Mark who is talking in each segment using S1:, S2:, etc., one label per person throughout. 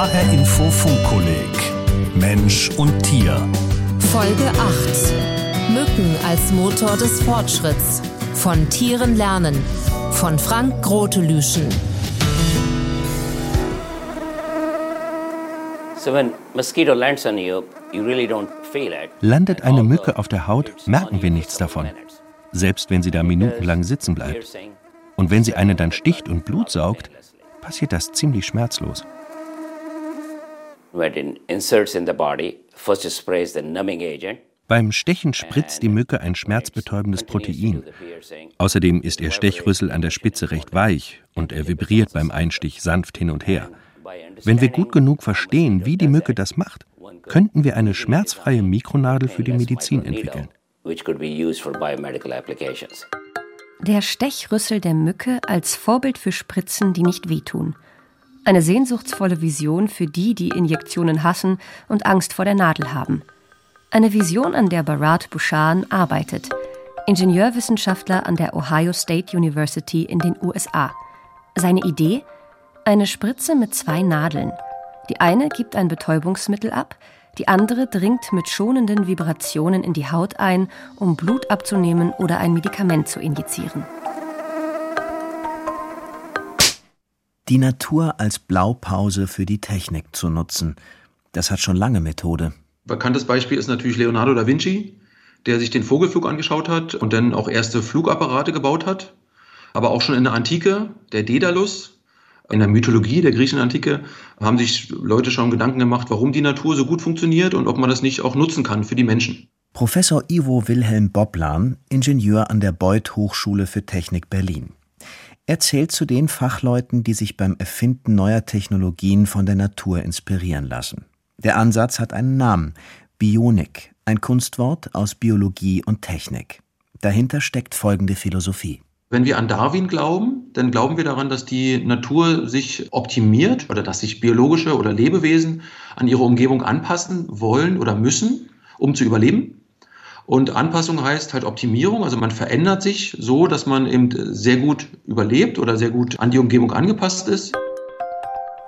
S1: HR Info Funkkolleg Mensch und Tier.
S2: Folge 8. Mücken als Motor des Fortschritts. Von Tieren lernen. Von Frank Grotelüschen.
S3: Landet eine Mücke auf der Haut, merken wir nichts davon. Selbst wenn sie da minutenlang sitzen bleibt. Und wenn sie einen dann sticht und Blut saugt, passiert das ziemlich schmerzlos. Beim Stechen spritzt die Mücke ein schmerzbetäubendes Protein. Außerdem ist ihr Stechrüssel an der Spitze recht weich und er vibriert beim Einstich sanft hin und her. Wenn wir gut genug verstehen, wie die Mücke das macht, könnten wir eine schmerzfreie Mikronadel für die Medizin entwickeln.
S4: Der Stechrüssel der Mücke als Vorbild für Spritzen, die nicht wehtun. Eine sehnsuchtsvolle Vision für die, die Injektionen hassen und Angst vor der Nadel haben. Eine Vision, an der Bharat Bhushan arbeitet, Ingenieurwissenschaftler an der Ohio State University in den USA. Seine Idee? Eine Spritze mit zwei Nadeln. Die eine gibt ein Betäubungsmittel ab, die andere dringt mit schonenden Vibrationen in die Haut ein, um Blut abzunehmen oder ein Medikament zu injizieren.
S5: Die Natur als Blaupause für die Technik zu nutzen, das hat schon lange Methode.
S6: Bekanntes Beispiel ist natürlich Leonardo da Vinci, der sich den Vogelflug angeschaut hat und dann auch erste Flugapparate gebaut hat. Aber auch schon in der Antike, der Daedalus, in der Mythologie der griechischen Antike, haben sich Leute schon Gedanken gemacht, warum die Natur so gut funktioniert und ob man das nicht auch nutzen kann für die Menschen.
S5: Professor Ivo Wilhelm Boblan, Ingenieur an der Beuth Hochschule für Technik Berlin. Er zählt zu den Fachleuten, die sich beim Erfinden neuer Technologien von der Natur inspirieren lassen. Der Ansatz hat einen Namen, Bionik, ein Kunstwort aus Biologie und Technik. Dahinter steckt folgende Philosophie.
S6: Wenn wir an Darwin glauben, dann glauben wir daran, dass die Natur sich optimiert oder dass sich biologische oder Lebewesen an ihre Umgebung anpassen wollen oder müssen, um zu überleben. Und Anpassung heißt halt Optimierung, also man verändert sich so, dass man eben sehr gut überlebt oder sehr gut an die Umgebung angepasst ist.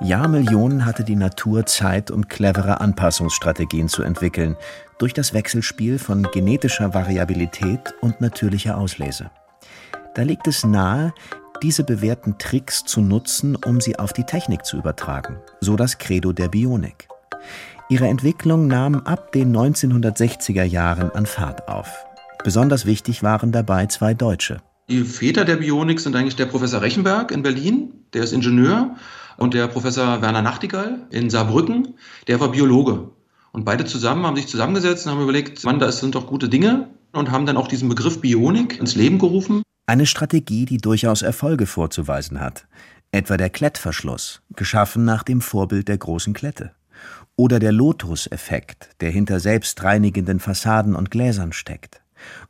S5: Jahrmillionen hatte die Natur Zeit, um clevere Anpassungsstrategien zu entwickeln, durch das Wechselspiel von genetischer Variabilität und natürlicher Auslese. Da liegt es nahe, diese bewährten Tricks zu nutzen, um sie auf die Technik zu übertragen, so das Credo der Bionik. Ihre Entwicklung nahm ab den 1960er Jahren an Fahrt auf. Besonders wichtig waren dabei zwei Deutsche.
S6: Die Väter der Bionik sind eigentlich der Professor Rechenberg in Berlin, der ist Ingenieur, und der Professor Werner Nachtigall in Saarbrücken, der war Biologe. Und beide zusammen haben sich zusammengesetzt und haben überlegt, Mann, das sind doch gute Dinge und haben dann auch diesen Begriff Bionik ins Leben gerufen.
S5: Eine Strategie, die durchaus Erfolge vorzuweisen hat. Etwa der Klettverschluss, geschaffen nach dem Vorbild der großen Klette. Oder der Lotus-Effekt, der hinter selbstreinigenden Fassaden und Gläsern steckt.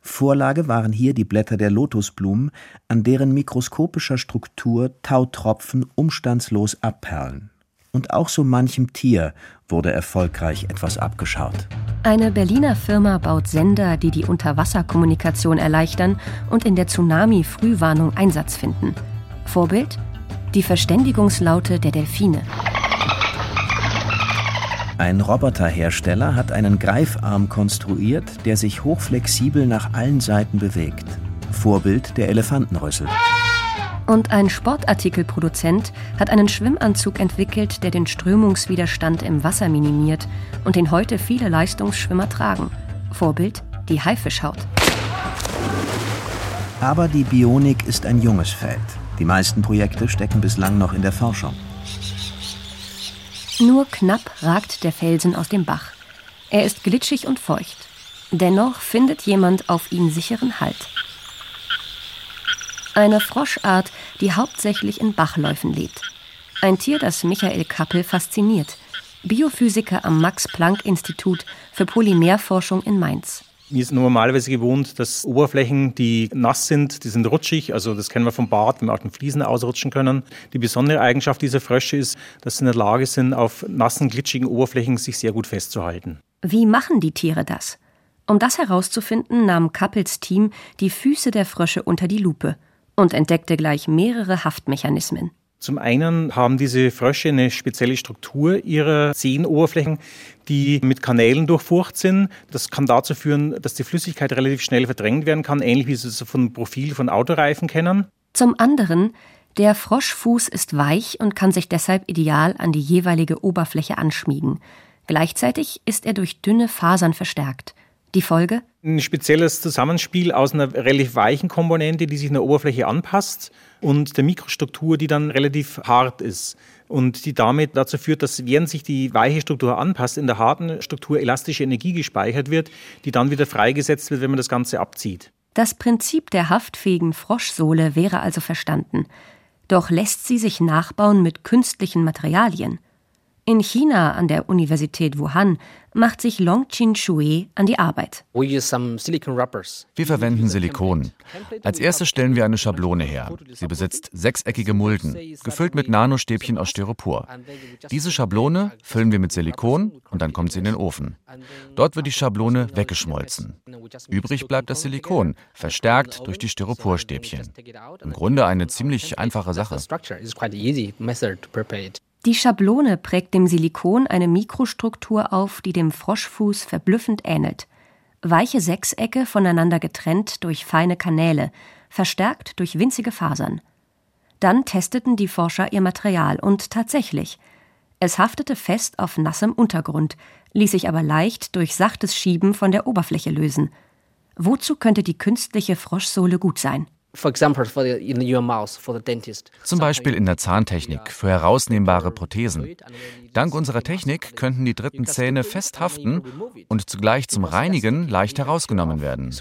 S5: Vorlage waren hier die Blätter der Lotusblumen, an deren mikroskopischer Struktur Tautropfen umstandslos abperlen. Und auch so manchem Tier wurde erfolgreich etwas abgeschaut.
S4: Eine Berliner Firma baut Sender, die die Unterwasserkommunikation erleichtern und in der Tsunami-Frühwarnung Einsatz finden. Vorbild? Die Verständigungslaute der Delfine.
S5: Ein Roboterhersteller hat einen Greifarm konstruiert, der sich hochflexibel nach allen Seiten bewegt. Vorbild der Elefantenrüssel.
S4: Und ein Sportartikelproduzent hat einen Schwimmanzug entwickelt, der den Strömungswiderstand im Wasser minimiert und den heute viele Leistungsschwimmer tragen. Vorbild die Haifischhaut.
S5: Aber die Bionik ist ein junges Feld. Die meisten Projekte stecken bislang noch in der Forschung.
S4: Nur knapp ragt der Felsen aus dem Bach. Er ist glitschig und feucht. Dennoch findet jemand auf ihm sicheren Halt. Eine Froschart, die hauptsächlich in Bachläufen lebt. Ein Tier, das Michael Kappel fasziniert. Biophysiker am Max-Planck-Institut für Polymerforschung in Mainz.
S7: Wir sind normalerweise gewohnt, dass Oberflächen, die nass sind, die sind rutschig. Also das kennen wir vom Bad, wenn wir auch den Fliesen ausrutschen können. Die besondere Eigenschaft dieser Frösche ist, dass sie in der Lage sind, auf nassen, glitschigen Oberflächen sich sehr gut festzuhalten.
S4: Wie machen die Tiere das? Um das herauszufinden, nahm Kappels Team die Füße der Frösche unter die Lupe und entdeckte gleich mehrere Haftmechanismen.
S7: Zum einen haben diese Frösche eine spezielle Struktur ihrer Zehenoberflächen, die mit Kanälen durchfurcht sind. Das kann dazu führen, dass die Flüssigkeit relativ schnell verdrängt werden kann, ähnlich wie Sie es von Profil von Autoreifen kennen.
S4: Zum anderen, der Froschfuß ist weich und kann sich deshalb ideal an die jeweilige Oberfläche anschmiegen. Gleichzeitig ist er durch dünne Fasern verstärkt. Die Folge?
S7: Ein spezielles Zusammenspiel aus einer relativ weichen Komponente, die sich einer Oberfläche anpasst, und der Mikrostruktur, die dann relativ hart ist. Und die damit dazu führt, dass während sich die weiche Struktur anpasst, in der harten Struktur elastische Energie gespeichert wird, die dann wieder freigesetzt wird, wenn man das Ganze abzieht.
S4: Das Prinzip der haftfähigen Froschsohle wäre also verstanden. Doch lässt sie sich nachbauen mit künstlichen Materialien. In China an der Universität Wuhan macht sich Long Chin Shui an die Arbeit.
S8: Wir verwenden Silikon. Als erstes stellen wir eine Schablone her. Sie besitzt sechseckige Mulden, gefüllt mit Nanostäbchen aus Styropor. Diese Schablone füllen wir mit Silikon und dann kommt sie in den Ofen. Dort wird die Schablone weggeschmolzen. Übrig bleibt das Silikon, verstärkt durch die Styroporstäbchen. Im Grunde eine ziemlich einfache Sache.
S4: Die Schablone prägt dem Silikon eine Mikrostruktur auf, die dem Froschfuß verblüffend ähnelt. Weiche Sechsecke voneinander getrennt durch feine Kanäle, verstärkt durch winzige Fasern. Dann testeten die Forscher ihr Material und tatsächlich. Es haftete fest auf nassem Untergrund, ließ sich aber leicht durch sachtes Schieben von der Oberfläche lösen. Wozu könnte die künstliche Froschsohle gut sein?
S8: Zum Beispiel in der Zahntechnik für herausnehmbare Prothesen. Dank unserer Technik könnten die dritten Zähne fest haften und zugleich zum Reinigen leicht herausgenommen werden.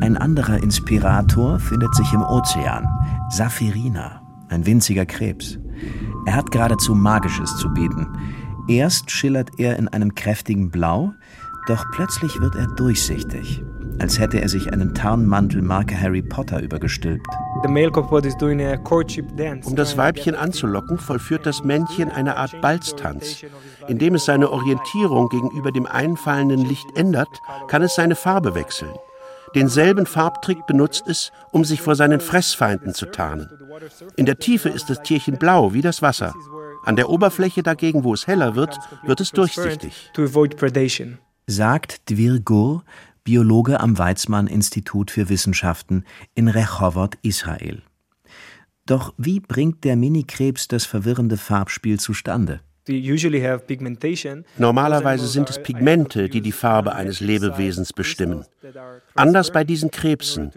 S5: Ein anderer Inspirator findet sich im Ozean. Saphirina, ein winziger Krebs. Er hat geradezu Magisches zu bieten. Erst schillert er in einem kräftigen Blau, doch plötzlich wird er durchsichtig, als hätte er sich einen Tarnmantel Marke Harry Potter übergestülpt.
S9: Um das Weibchen anzulocken, vollführt das Männchen eine Art Balztanz. Indem es seine Orientierung gegenüber dem einfallenden Licht ändert, kann es seine Farbe wechseln. Denselben Farbtrick benutzt es, um sich vor seinen Fressfeinden zu tarnen. In der Tiefe ist das Tierchen blau wie das Wasser. An der Oberfläche dagegen, wo es heller wird, wird es durchsichtig
S5: sagt Dvirgur, Biologe am Weizmann Institut für Wissenschaften in Rehovot, Israel. Doch wie bringt der Minikrebs das verwirrende Farbspiel zustande?
S9: Normalerweise sind es Pigmente, die die Farbe eines Lebewesens bestimmen. Anders bei diesen Krebsen.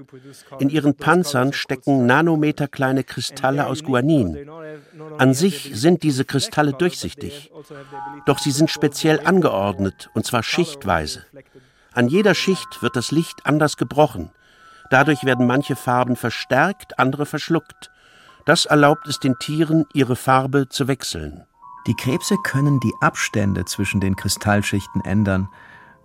S9: In ihren Panzern stecken nanometerkleine Kristalle aus Guanin. An sich sind diese Kristalle durchsichtig. Doch sie sind speziell angeordnet, und zwar schichtweise. An jeder Schicht wird das Licht anders gebrochen. Dadurch werden manche Farben verstärkt, andere verschluckt. Das erlaubt es den Tieren, ihre Farbe zu wechseln.
S5: Die Krebse können die Abstände zwischen den Kristallschichten ändern.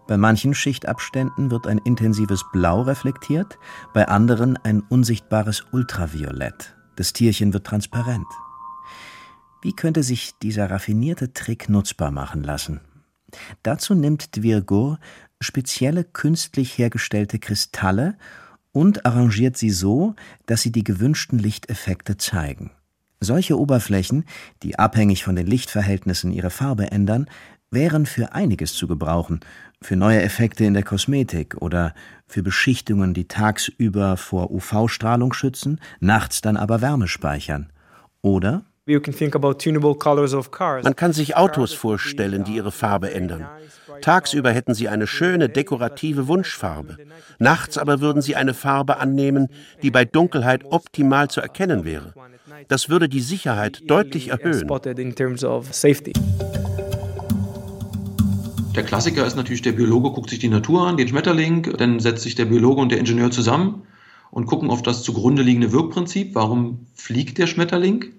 S5: Bei manchen Schichtabständen wird ein intensives Blau reflektiert, bei anderen ein unsichtbares Ultraviolett. Das Tierchen wird transparent. Wie könnte sich dieser raffinierte Trick nutzbar machen lassen? Dazu nimmt Dvirgur spezielle künstlich hergestellte Kristalle und arrangiert sie so, dass sie die gewünschten Lichteffekte zeigen. Solche Oberflächen, die abhängig von den Lichtverhältnissen ihre Farbe ändern, wären für einiges zu gebrauchen, für neue Effekte in der Kosmetik oder für Beschichtungen, die tagsüber vor UV-Strahlung schützen, nachts dann aber Wärme speichern. Oder
S9: man kann sich Autos vorstellen, die ihre Farbe ändern. Tagsüber hätten sie eine schöne dekorative Wunschfarbe. Nachts aber würden sie eine Farbe annehmen, die bei Dunkelheit optimal zu erkennen wäre. Das würde die Sicherheit deutlich erhöhen.
S6: Der Klassiker ist natürlich, der Biologe guckt sich die Natur an, den Schmetterling, dann setzt sich der Biologe und der Ingenieur zusammen und gucken auf das zugrunde liegende Wirkprinzip. Warum fliegt der Schmetterling?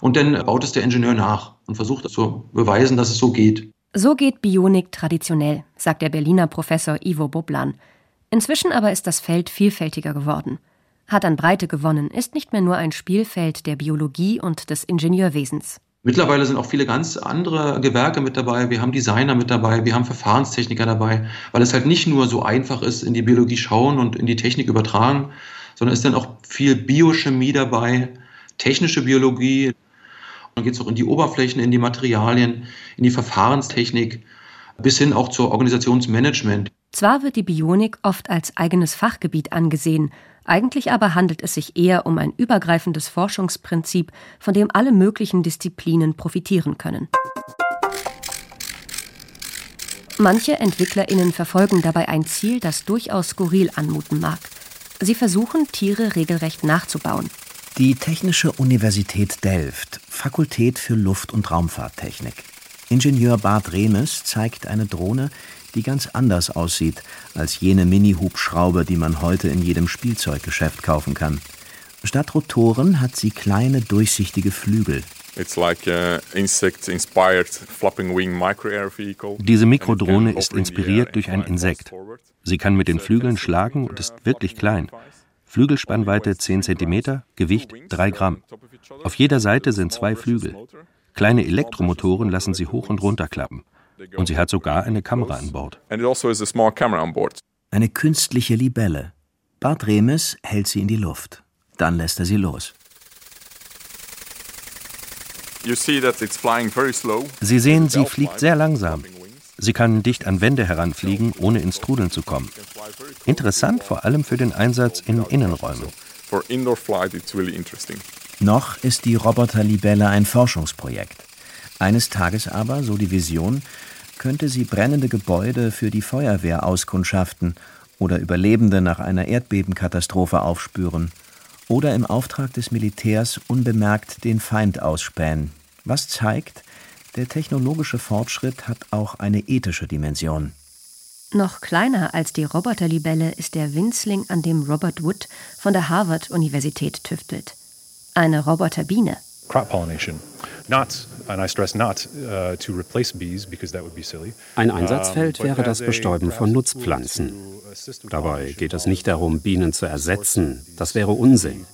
S6: Und dann baut es der Ingenieur nach und versucht zu beweisen, dass es so geht.
S4: So geht Bionik traditionell, sagt der Berliner Professor Ivo Boblan. Inzwischen aber ist das Feld vielfältiger geworden hat an Breite gewonnen, ist nicht mehr nur ein Spielfeld der Biologie und des Ingenieurwesens.
S6: Mittlerweile sind auch viele ganz andere Gewerke mit dabei. Wir haben Designer mit dabei, wir haben Verfahrenstechniker dabei, weil es halt nicht nur so einfach ist, in die Biologie schauen und in die Technik übertragen, sondern es ist dann auch viel Biochemie dabei, technische Biologie. Dann geht es auch in die Oberflächen, in die Materialien, in die Verfahrenstechnik, bis hin auch zur Organisationsmanagement.
S4: Zwar wird die Bionik oft als eigenes Fachgebiet angesehen, eigentlich aber handelt es sich eher um ein übergreifendes Forschungsprinzip, von dem alle möglichen Disziplinen profitieren können. Manche EntwicklerInnen verfolgen dabei ein Ziel, das durchaus skurril anmuten mag. Sie versuchen, Tiere regelrecht nachzubauen.
S5: Die Technische Universität Delft, Fakultät für Luft- und Raumfahrttechnik. Ingenieur Bart Remes zeigt eine Drohne, die ganz anders aussieht als jene Mini-Hubschrauber, die man heute in jedem Spielzeuggeschäft kaufen kann. Statt Rotoren hat sie kleine durchsichtige Flügel.
S3: Diese Mikrodrohne ist inspiriert durch ein Insekt. Sie kann mit den Flügeln schlagen und ist wirklich klein. Flügelspannweite 10 cm, Gewicht 3 Gramm. Auf jeder Seite sind zwei Flügel. Kleine Elektromotoren lassen sie hoch und runter klappen. Und sie hat sogar eine Kamera an Bord.
S5: Also eine künstliche Libelle. Bart Remes hält sie in die Luft. Dann lässt er sie los.
S3: Sie sehen, sie fliegt sehr langsam. Sie kann dicht an Wände heranfliegen, ohne ins Trudeln zu kommen. Interessant vor allem für den Einsatz in Innenräumen.
S5: Noch ist die Roboterlibelle ein Forschungsprojekt. Eines Tages aber, so die Vision, könnte sie brennende Gebäude für die Feuerwehr auskundschaften oder Überlebende nach einer Erdbebenkatastrophe aufspüren oder im Auftrag des Militärs unbemerkt den Feind ausspähen. Was zeigt, der technologische Fortschritt hat auch eine ethische Dimension.
S4: Noch kleiner als die Roboterlibelle ist der Winzling, an dem Robert Wood von der Harvard-Universität tüftelt. Eine Roboterbiene. Crop pollination. Not
S10: Uh, Ein Einsatzfeld wäre das Bestäuben von Nutzpflanzen. Dabei geht es nicht darum, Bienen zu ersetzen. Das wäre Unsinn.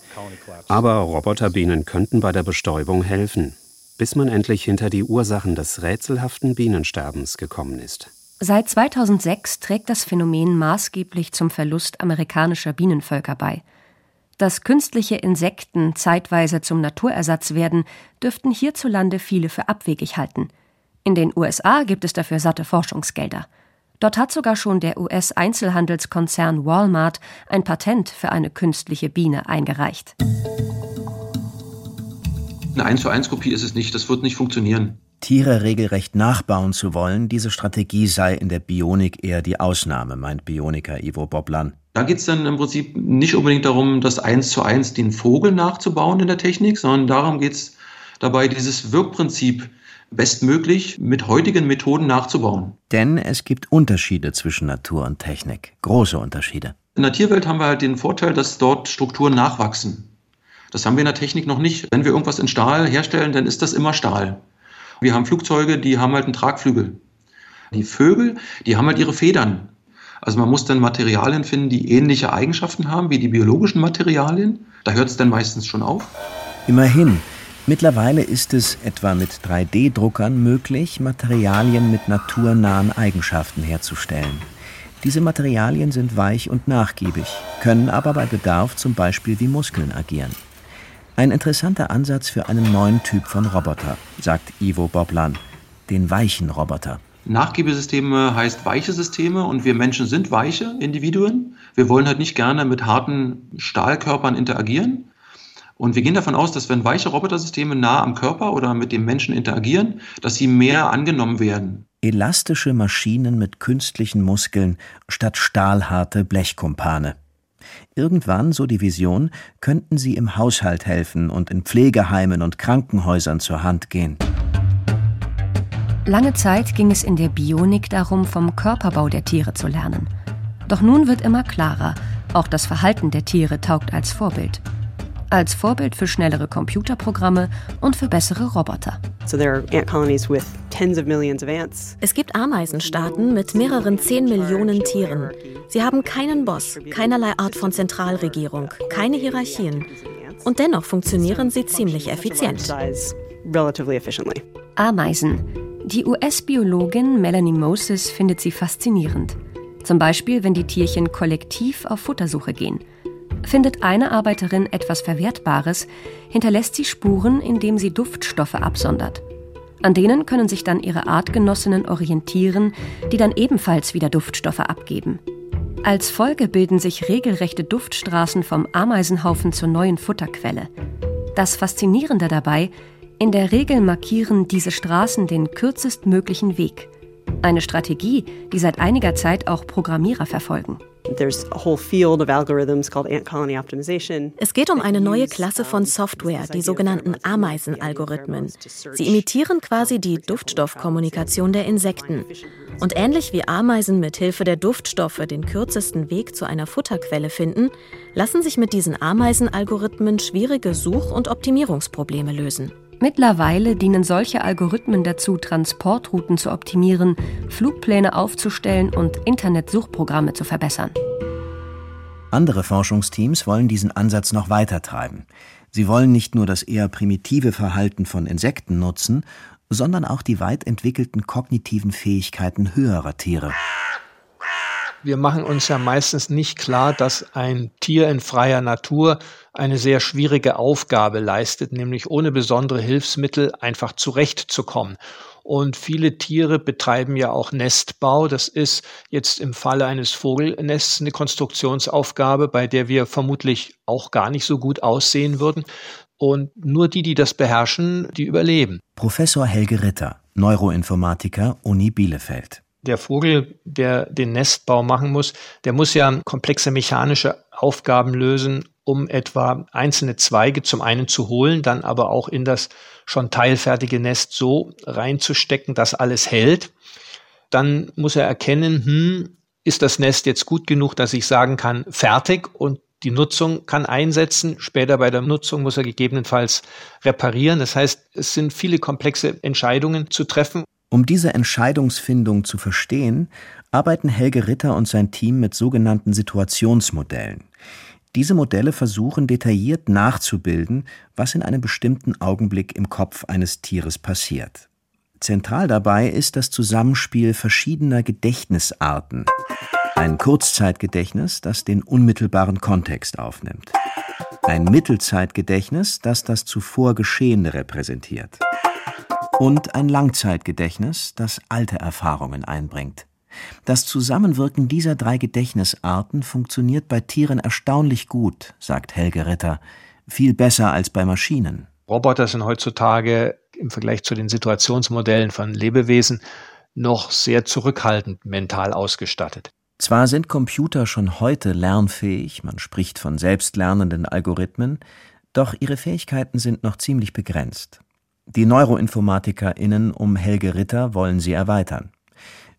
S10: Aber Roboterbienen könnten bei der Bestäubung helfen, bis man endlich hinter die Ursachen des rätselhaften Bienensterbens gekommen ist.
S4: Seit 2006 trägt das Phänomen maßgeblich zum Verlust amerikanischer Bienenvölker bei. Dass künstliche Insekten zeitweise zum Naturersatz werden, dürften hierzulande viele für abwegig halten. In den USA gibt es dafür satte Forschungsgelder. Dort hat sogar schon der US-Einzelhandelskonzern Walmart ein Patent für eine künstliche Biene eingereicht.
S6: Eine 1 zu 1 Kopie ist es nicht, das wird nicht funktionieren.
S5: Tiere regelrecht nachbauen zu wollen, diese Strategie sei in der Bionik eher die Ausnahme, meint Bioniker Ivo Boblan.
S6: Da geht es dann im Prinzip nicht unbedingt darum, das eins zu eins den Vogel nachzubauen in der Technik, sondern darum geht es dabei, dieses Wirkprinzip bestmöglich mit heutigen Methoden nachzubauen.
S5: Denn es gibt Unterschiede zwischen Natur und Technik, große Unterschiede.
S6: In der Tierwelt haben wir halt den Vorteil, dass dort Strukturen nachwachsen. Das haben wir in der Technik noch nicht. Wenn wir irgendwas in Stahl herstellen, dann ist das immer Stahl. Wir haben Flugzeuge, die haben halt einen Tragflügel. Die Vögel, die haben halt ihre Federn. Also man muss dann Materialien finden, die ähnliche Eigenschaften haben wie die biologischen Materialien. Da hört es dann meistens schon auf.
S5: Immerhin. Mittlerweile ist es etwa mit 3D-Druckern möglich, Materialien mit naturnahen Eigenschaften herzustellen. Diese Materialien sind weich und nachgiebig, können aber bei Bedarf zum Beispiel wie Muskeln agieren. Ein interessanter Ansatz für einen neuen Typ von Roboter, sagt Ivo Boblan, den weichen Roboter.
S6: Nachgebesysteme heißt weiche Systeme und wir Menschen sind weiche Individuen. Wir wollen halt nicht gerne mit harten Stahlkörpern interagieren. Und wir gehen davon aus, dass wenn weiche Robotersysteme nah am Körper oder mit dem Menschen interagieren, dass sie mehr angenommen werden.
S5: Elastische Maschinen mit künstlichen Muskeln statt stahlharte Blechkumpane. Irgendwann, so die Vision, könnten sie im Haushalt helfen und in Pflegeheimen und Krankenhäusern zur Hand gehen.
S4: Lange Zeit ging es in der Bionik darum, vom Körperbau der Tiere zu lernen. Doch nun wird immer klarer, auch das Verhalten der Tiere taugt als Vorbild. Als Vorbild für schnellere Computerprogramme und für bessere Roboter.
S11: Es gibt Ameisenstaaten mit mehreren 10 Millionen Tieren. Sie haben keinen Boss, keinerlei Art von Zentralregierung, keine Hierarchien. Und dennoch funktionieren sie ziemlich effizient.
S4: Ameisen. Die US-Biologin Melanie Moses findet sie faszinierend. Zum Beispiel, wenn die Tierchen kollektiv auf Futtersuche gehen. Findet eine Arbeiterin etwas Verwertbares, hinterlässt sie Spuren, indem sie Duftstoffe absondert. An denen können sich dann ihre Artgenossinnen orientieren, die dann ebenfalls wieder Duftstoffe abgeben. Als Folge bilden sich regelrechte Duftstraßen vom Ameisenhaufen zur neuen Futterquelle. Das Faszinierende dabei, in der Regel markieren diese Straßen den kürzestmöglichen Weg. Eine Strategie, die seit einiger Zeit auch Programmierer verfolgen.
S11: Es geht um eine neue Klasse von Software, die sogenannten Ameisenalgorithmen. Sie imitieren quasi die Duftstoffkommunikation der Insekten. Und ähnlich wie Ameisen mit Hilfe der Duftstoffe den kürzesten Weg zu einer Futterquelle finden, lassen sich mit diesen Ameisenalgorithmen schwierige Such- und Optimierungsprobleme lösen.
S4: Mittlerweile dienen solche Algorithmen dazu, Transportrouten zu optimieren, Flugpläne aufzustellen und Internetsuchprogramme zu verbessern.
S5: Andere Forschungsteams wollen diesen Ansatz noch weiter treiben. Sie wollen nicht nur das eher primitive Verhalten von Insekten nutzen, sondern auch die weit entwickelten kognitiven Fähigkeiten höherer Tiere.
S12: Wir machen uns ja meistens nicht klar, dass ein Tier in freier Natur eine sehr schwierige Aufgabe leistet, nämlich ohne besondere Hilfsmittel einfach zurechtzukommen. Und viele Tiere betreiben ja auch Nestbau. Das ist jetzt im Falle eines Vogelnests eine Konstruktionsaufgabe, bei der wir vermutlich auch gar nicht so gut aussehen würden. Und nur die, die das beherrschen, die überleben.
S5: Professor Helge Ritter, Neuroinformatiker, Uni Bielefeld
S12: der Vogel, der den Nestbau machen muss, der muss ja komplexe mechanische Aufgaben lösen, um etwa einzelne Zweige zum einen zu holen, dann aber auch in das schon teilfertige Nest so reinzustecken, dass alles hält. Dann muss er erkennen, hm, ist das Nest jetzt gut genug, dass ich sagen kann, fertig und die Nutzung kann einsetzen. Später bei der Nutzung muss er gegebenenfalls reparieren. Das heißt, es sind viele komplexe Entscheidungen zu treffen.
S5: Um diese Entscheidungsfindung zu verstehen, arbeiten Helge Ritter und sein Team mit sogenannten Situationsmodellen. Diese Modelle versuchen detailliert nachzubilden, was in einem bestimmten Augenblick im Kopf eines Tieres passiert. Zentral dabei ist das Zusammenspiel verschiedener Gedächtnisarten. Ein Kurzzeitgedächtnis, das den unmittelbaren Kontext aufnimmt. Ein Mittelzeitgedächtnis, das das zuvor Geschehene repräsentiert und ein Langzeitgedächtnis, das alte Erfahrungen einbringt. Das Zusammenwirken dieser drei Gedächtnisarten funktioniert bei Tieren erstaunlich gut, sagt Helge Ritter, viel besser als bei Maschinen.
S12: Roboter sind heutzutage im Vergleich zu den Situationsmodellen von Lebewesen noch sehr zurückhaltend mental ausgestattet.
S5: Zwar sind Computer schon heute lernfähig, man spricht von selbstlernenden Algorithmen, doch ihre Fähigkeiten sind noch ziemlich begrenzt. Die NeuroinformatikerInnen um Helge Ritter wollen sie erweitern.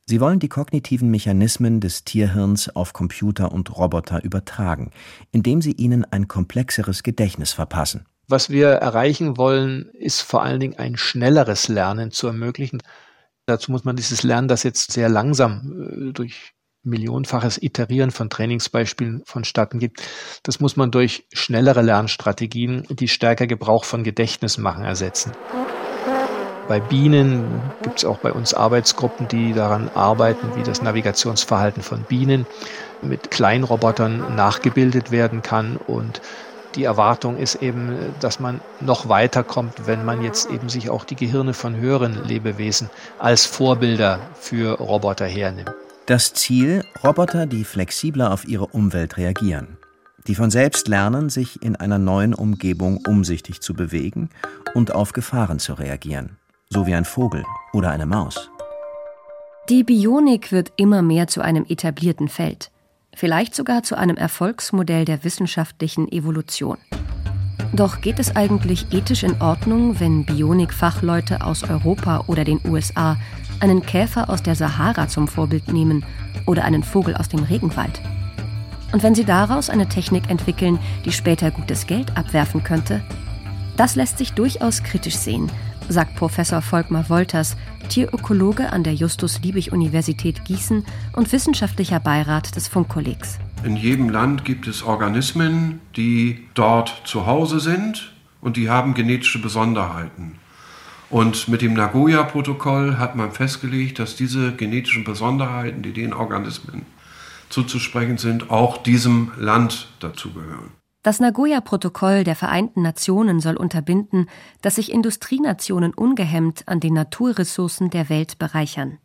S5: Sie wollen die kognitiven Mechanismen des Tierhirns auf Computer und Roboter übertragen, indem sie ihnen ein komplexeres Gedächtnis verpassen.
S12: Was wir erreichen wollen, ist vor allen Dingen ein schnelleres Lernen zu ermöglichen. Dazu muss man dieses Lernen, das jetzt sehr langsam äh, durch millionenfaches Iterieren von Trainingsbeispielen vonstatten gibt. Das muss man durch schnellere Lernstrategien, die stärker Gebrauch von Gedächtnis machen, ersetzen. Bei Bienen gibt es auch bei uns Arbeitsgruppen, die daran arbeiten, wie das Navigationsverhalten von Bienen mit Kleinrobotern nachgebildet werden kann. Und die Erwartung ist eben, dass man noch weiterkommt, wenn man jetzt eben sich auch die Gehirne von höheren Lebewesen als Vorbilder für Roboter hernimmt.
S5: Das Ziel: Roboter, die flexibler auf ihre Umwelt reagieren, die von selbst lernen, sich in einer neuen Umgebung umsichtig zu bewegen und auf Gefahren zu reagieren, so wie ein Vogel oder eine Maus.
S4: Die Bionik wird immer mehr zu einem etablierten Feld, vielleicht sogar zu einem Erfolgsmodell der wissenschaftlichen Evolution. Doch geht es eigentlich ethisch in Ordnung, wenn Bionik-Fachleute aus Europa oder den USA einen Käfer aus der Sahara zum Vorbild nehmen oder einen Vogel aus dem Regenwald. Und wenn sie daraus eine Technik entwickeln, die später gutes Geld abwerfen könnte, das lässt sich durchaus kritisch sehen, sagt Professor Volkmar Wolters, Tierökologe an der Justus-Liebig-Universität Gießen und wissenschaftlicher Beirat des Funkkollegs.
S13: In jedem Land gibt es Organismen, die dort zu Hause sind und die haben genetische Besonderheiten. Und mit dem Nagoya-Protokoll hat man festgelegt, dass diese genetischen Besonderheiten, die den Organismen zuzusprechen sind, auch diesem Land dazugehören.
S4: Das Nagoya-Protokoll der Vereinten Nationen soll unterbinden, dass sich Industrienationen ungehemmt an den Naturressourcen der Welt bereichern.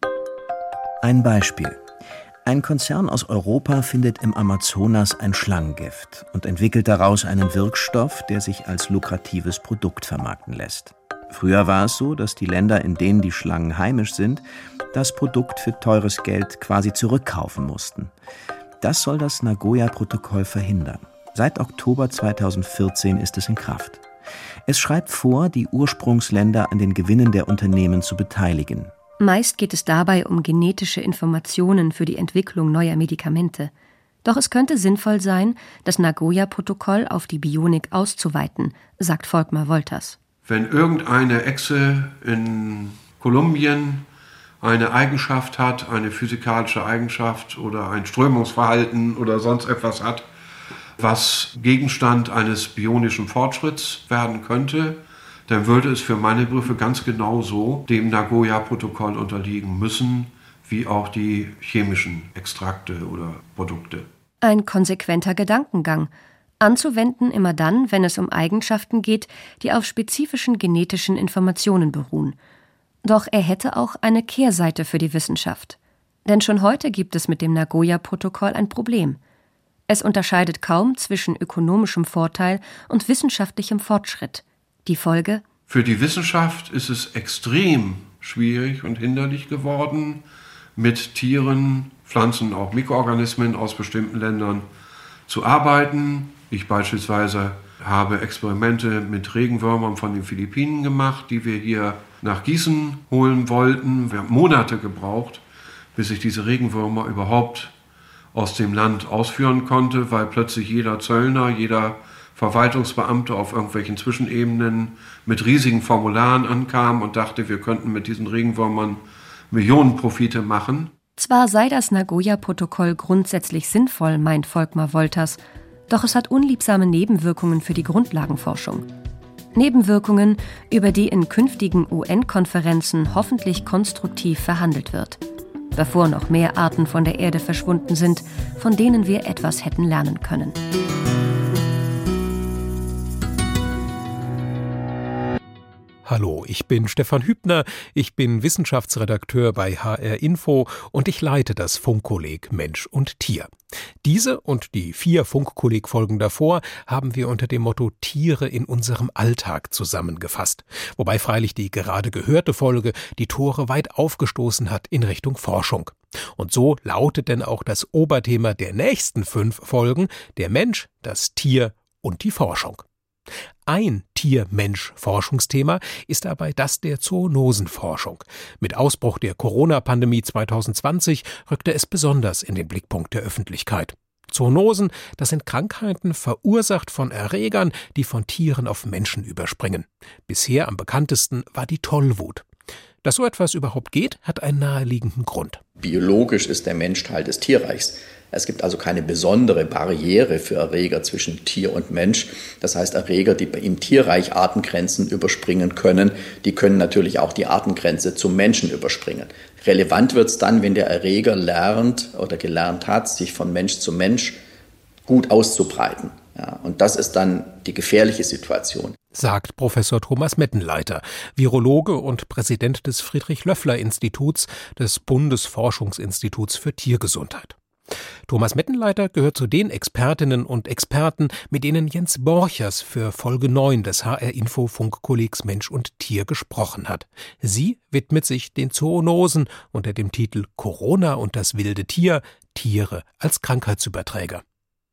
S5: Ein Beispiel. Ein Konzern aus Europa findet im Amazonas ein Schlangengift und entwickelt daraus einen Wirkstoff, der sich als lukratives Produkt vermarkten lässt. Früher war es so, dass die Länder, in denen die Schlangen heimisch sind, das Produkt für teures Geld quasi zurückkaufen mussten. Das soll das Nagoya-Protokoll verhindern. Seit Oktober 2014 ist es in Kraft. Es schreibt vor, die Ursprungsländer an den Gewinnen der Unternehmen zu beteiligen.
S4: Meist geht es dabei um genetische Informationen für die Entwicklung neuer Medikamente. Doch es könnte sinnvoll sein, das Nagoya-Protokoll auf die Bionik auszuweiten, sagt Volkmar Wolters.
S13: Wenn irgendeine Echse in Kolumbien eine Eigenschaft hat, eine physikalische Eigenschaft oder ein Strömungsverhalten oder sonst etwas hat, was Gegenstand eines bionischen Fortschritts werden könnte, dann würde es für meine Begriffe ganz genauso dem Nagoya-Protokoll unterliegen müssen, wie auch die chemischen Extrakte oder Produkte.
S4: Ein konsequenter Gedankengang, anzuwenden immer dann, wenn es um Eigenschaften geht, die auf spezifischen genetischen Informationen beruhen. Doch er hätte auch eine Kehrseite für die Wissenschaft. Denn schon heute gibt es mit dem Nagoya-Protokoll ein Problem – es unterscheidet kaum zwischen ökonomischem Vorteil und wissenschaftlichem Fortschritt. Die Folge?
S13: Für die Wissenschaft ist es extrem schwierig und hinderlich geworden, mit Tieren, Pflanzen, auch Mikroorganismen aus bestimmten Ländern zu arbeiten. Ich beispielsweise habe Experimente mit Regenwürmern von den Philippinen gemacht, die wir hier nach Gießen holen wollten. Wir haben Monate gebraucht, bis ich diese Regenwürmer überhaupt aus dem Land ausführen konnte, weil plötzlich jeder Zöllner, jeder Verwaltungsbeamte auf irgendwelchen Zwischenebenen mit riesigen Formularen ankam und dachte, wir könnten mit diesen Regenwürmern Millionen Profite machen.
S4: Zwar sei das Nagoya-Protokoll grundsätzlich sinnvoll, meint Volkmar Wolters, doch es hat unliebsame Nebenwirkungen für die Grundlagenforschung. Nebenwirkungen, über die in künftigen UN-Konferenzen hoffentlich konstruktiv verhandelt wird bevor noch mehr Arten von der Erde verschwunden sind, von denen wir etwas hätten lernen können.
S14: Hallo, ich bin Stefan Hübner, ich bin Wissenschaftsredakteur bei HR Info und ich leite das Funkkolleg Mensch und Tier. Diese und die vier Funkkolleg-Folgen davor haben wir unter dem Motto Tiere in unserem Alltag zusammengefasst, wobei freilich die gerade gehörte Folge die Tore weit aufgestoßen hat in Richtung Forschung. Und so lautet denn auch das Oberthema der nächsten fünf Folgen der Mensch, das Tier und die Forschung. Ein Tier-Mensch-Forschungsthema ist dabei das der Zoonosenforschung. Mit Ausbruch der Corona-Pandemie 2020 rückte es besonders in den Blickpunkt der Öffentlichkeit. Zoonosen, das sind Krankheiten verursacht von Erregern, die von Tieren auf Menschen überspringen. Bisher am bekanntesten war die Tollwut. Dass so etwas überhaupt geht, hat einen naheliegenden Grund.
S15: Biologisch ist der Mensch Teil des Tierreichs. Es gibt also keine besondere Barriere für Erreger zwischen Tier und Mensch. Das heißt, Erreger, die im Tierreich Artengrenzen überspringen können, die können natürlich auch die Artengrenze zum Menschen überspringen. Relevant wird es dann, wenn der Erreger lernt oder gelernt hat, sich von Mensch zu Mensch gut auszubreiten. Ja, und das ist dann die gefährliche Situation.
S14: Sagt Professor Thomas Mettenleiter, Virologe und Präsident des Friedrich-Löffler-Instituts des Bundesforschungsinstituts für Tiergesundheit. Thomas Mettenleiter gehört zu den Expertinnen und Experten, mit denen Jens Borchers für Folge 9 des HR Info Funkkollegs Mensch und Tier gesprochen hat. Sie widmet sich den Zoonosen unter dem Titel Corona und das wilde Tier, Tiere als Krankheitsüberträger.